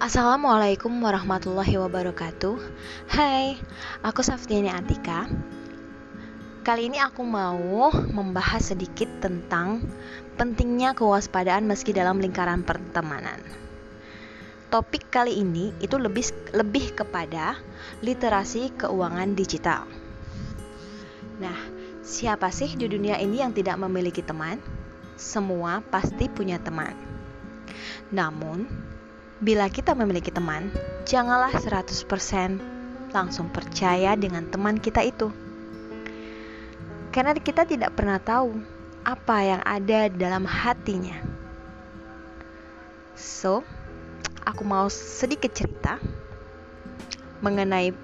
Assalamualaikum warahmatullahi wabarakatuh. Hai, aku Saftiani Atika Kali ini aku mau membahas sedikit tentang pentingnya kewaspadaan meski dalam lingkaran pertemanan. Topik kali ini itu lebih lebih kepada literasi keuangan digital. Nah, siapa sih di dunia ini yang tidak memiliki teman? Semua pasti punya teman. Namun, Bila kita memiliki teman, janganlah 100% langsung percaya dengan teman kita itu. Karena kita tidak pernah tahu apa yang ada dalam hatinya. So, aku mau sedikit cerita mengenai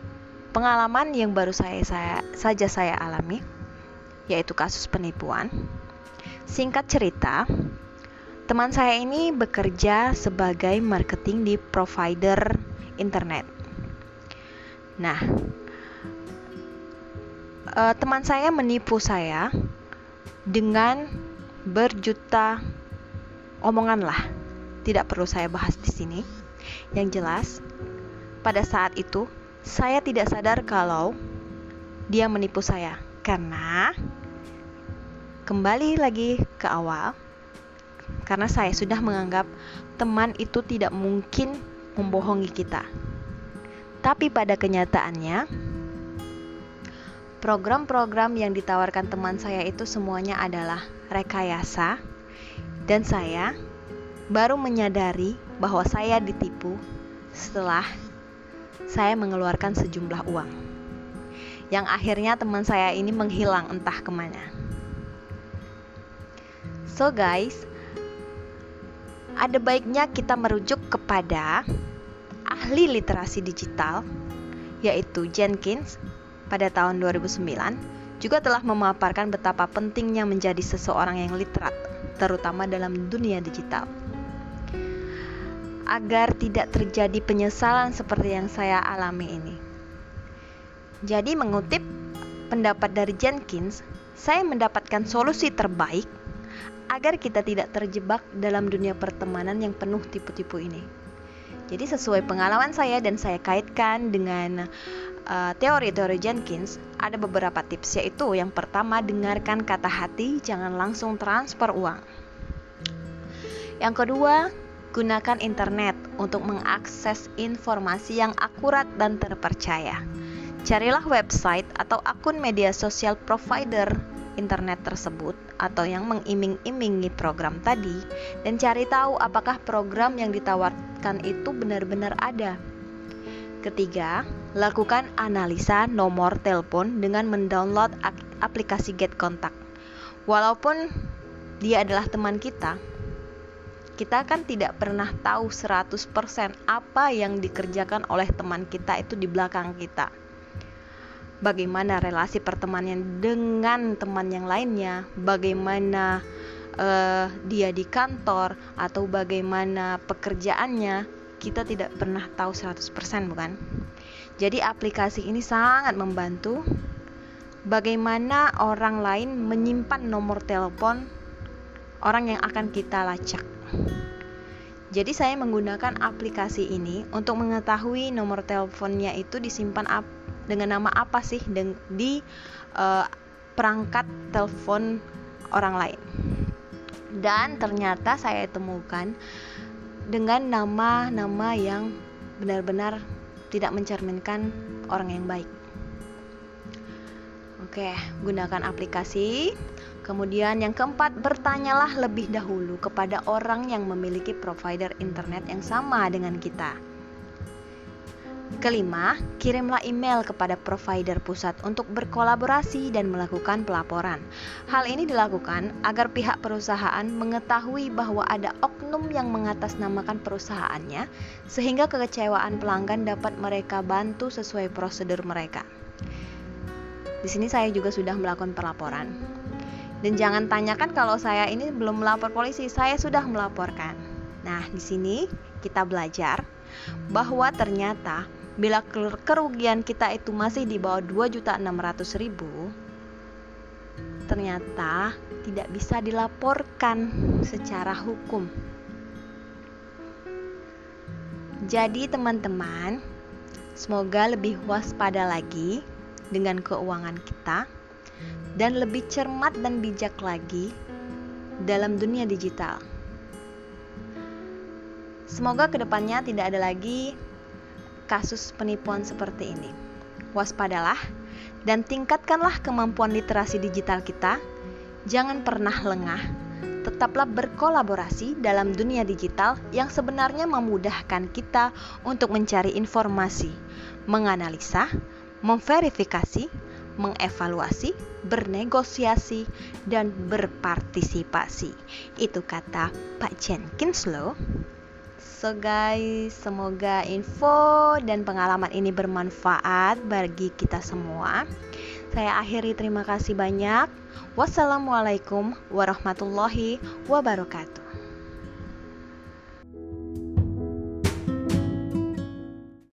pengalaman yang baru saya, saya saja saya alami, yaitu kasus penipuan. Singkat cerita, Teman saya ini bekerja sebagai marketing di provider internet. Nah, uh, teman saya menipu saya dengan berjuta omongan lah. Tidak perlu saya bahas di sini. Yang jelas, pada saat itu saya tidak sadar kalau dia menipu saya karena kembali lagi ke awal karena saya sudah menganggap teman itu tidak mungkin membohongi kita. Tapi pada kenyataannya, program-program yang ditawarkan teman saya itu semuanya adalah rekayasa, dan saya baru menyadari bahwa saya ditipu setelah saya mengeluarkan sejumlah uang. Yang akhirnya teman saya ini menghilang entah ke mana. So guys, ada baiknya kita merujuk kepada ahli literasi digital yaitu Jenkins pada tahun 2009 juga telah memaparkan betapa pentingnya menjadi seseorang yang literat terutama dalam dunia digital agar tidak terjadi penyesalan seperti yang saya alami ini. Jadi mengutip pendapat dari Jenkins, saya mendapatkan solusi terbaik agar kita tidak terjebak dalam dunia pertemanan yang penuh tipu-tipu ini. Jadi sesuai pengalaman saya dan saya kaitkan dengan uh, teori-teori Jenkins, ada beberapa tips yaitu yang pertama dengarkan kata hati, jangan langsung transfer uang. Yang kedua, gunakan internet untuk mengakses informasi yang akurat dan terpercaya. Carilah website atau akun media sosial provider internet tersebut atau yang mengiming-imingi program tadi dan cari tahu apakah program yang ditawarkan itu benar-benar ada. Ketiga, lakukan analisa nomor telepon dengan mendownload aplikasi Get Contact. Walaupun dia adalah teman kita, kita kan tidak pernah tahu 100% apa yang dikerjakan oleh teman kita itu di belakang kita bagaimana relasi pertemanan dengan teman yang lainnya, bagaimana uh, dia di kantor atau bagaimana pekerjaannya, kita tidak pernah tahu 100% bukan? Jadi aplikasi ini sangat membantu bagaimana orang lain menyimpan nomor telepon orang yang akan kita lacak. Jadi saya menggunakan aplikasi ini untuk mengetahui nomor teleponnya itu disimpan dengan nama apa sih di uh, perangkat telepon orang lain. Dan ternyata saya temukan dengan nama-nama yang benar-benar tidak mencerminkan orang yang baik. Oke, gunakan aplikasi. Kemudian yang keempat, bertanyalah lebih dahulu kepada orang yang memiliki provider internet yang sama dengan kita. Kelima, kirimlah email kepada provider pusat untuk berkolaborasi dan melakukan pelaporan. Hal ini dilakukan agar pihak perusahaan mengetahui bahwa ada oknum yang mengatasnamakan perusahaannya, sehingga kekecewaan pelanggan dapat mereka bantu sesuai prosedur mereka. Di sini saya juga sudah melakukan pelaporan. Dan jangan tanyakan kalau saya ini belum melapor polisi, saya sudah melaporkan. Nah, di sini kita belajar bahwa ternyata bila kerugian kita itu masih di bawah 2.600.000 ternyata tidak bisa dilaporkan secara hukum. Jadi teman-teman, semoga lebih waspada lagi dengan keuangan kita dan lebih cermat dan bijak lagi dalam dunia digital. Semoga ke depannya tidak ada lagi kasus penipuan seperti ini. Waspadalah dan tingkatkanlah kemampuan literasi digital kita. Jangan pernah lengah. Tetaplah berkolaborasi dalam dunia digital yang sebenarnya memudahkan kita untuk mencari informasi, menganalisa, memverifikasi, mengevaluasi, bernegosiasi, dan berpartisipasi. Itu kata Pak Jenkins loh. So guys, semoga info dan pengalaman ini bermanfaat bagi kita semua. Saya akhiri terima kasih banyak. Wassalamualaikum warahmatullahi wabarakatuh.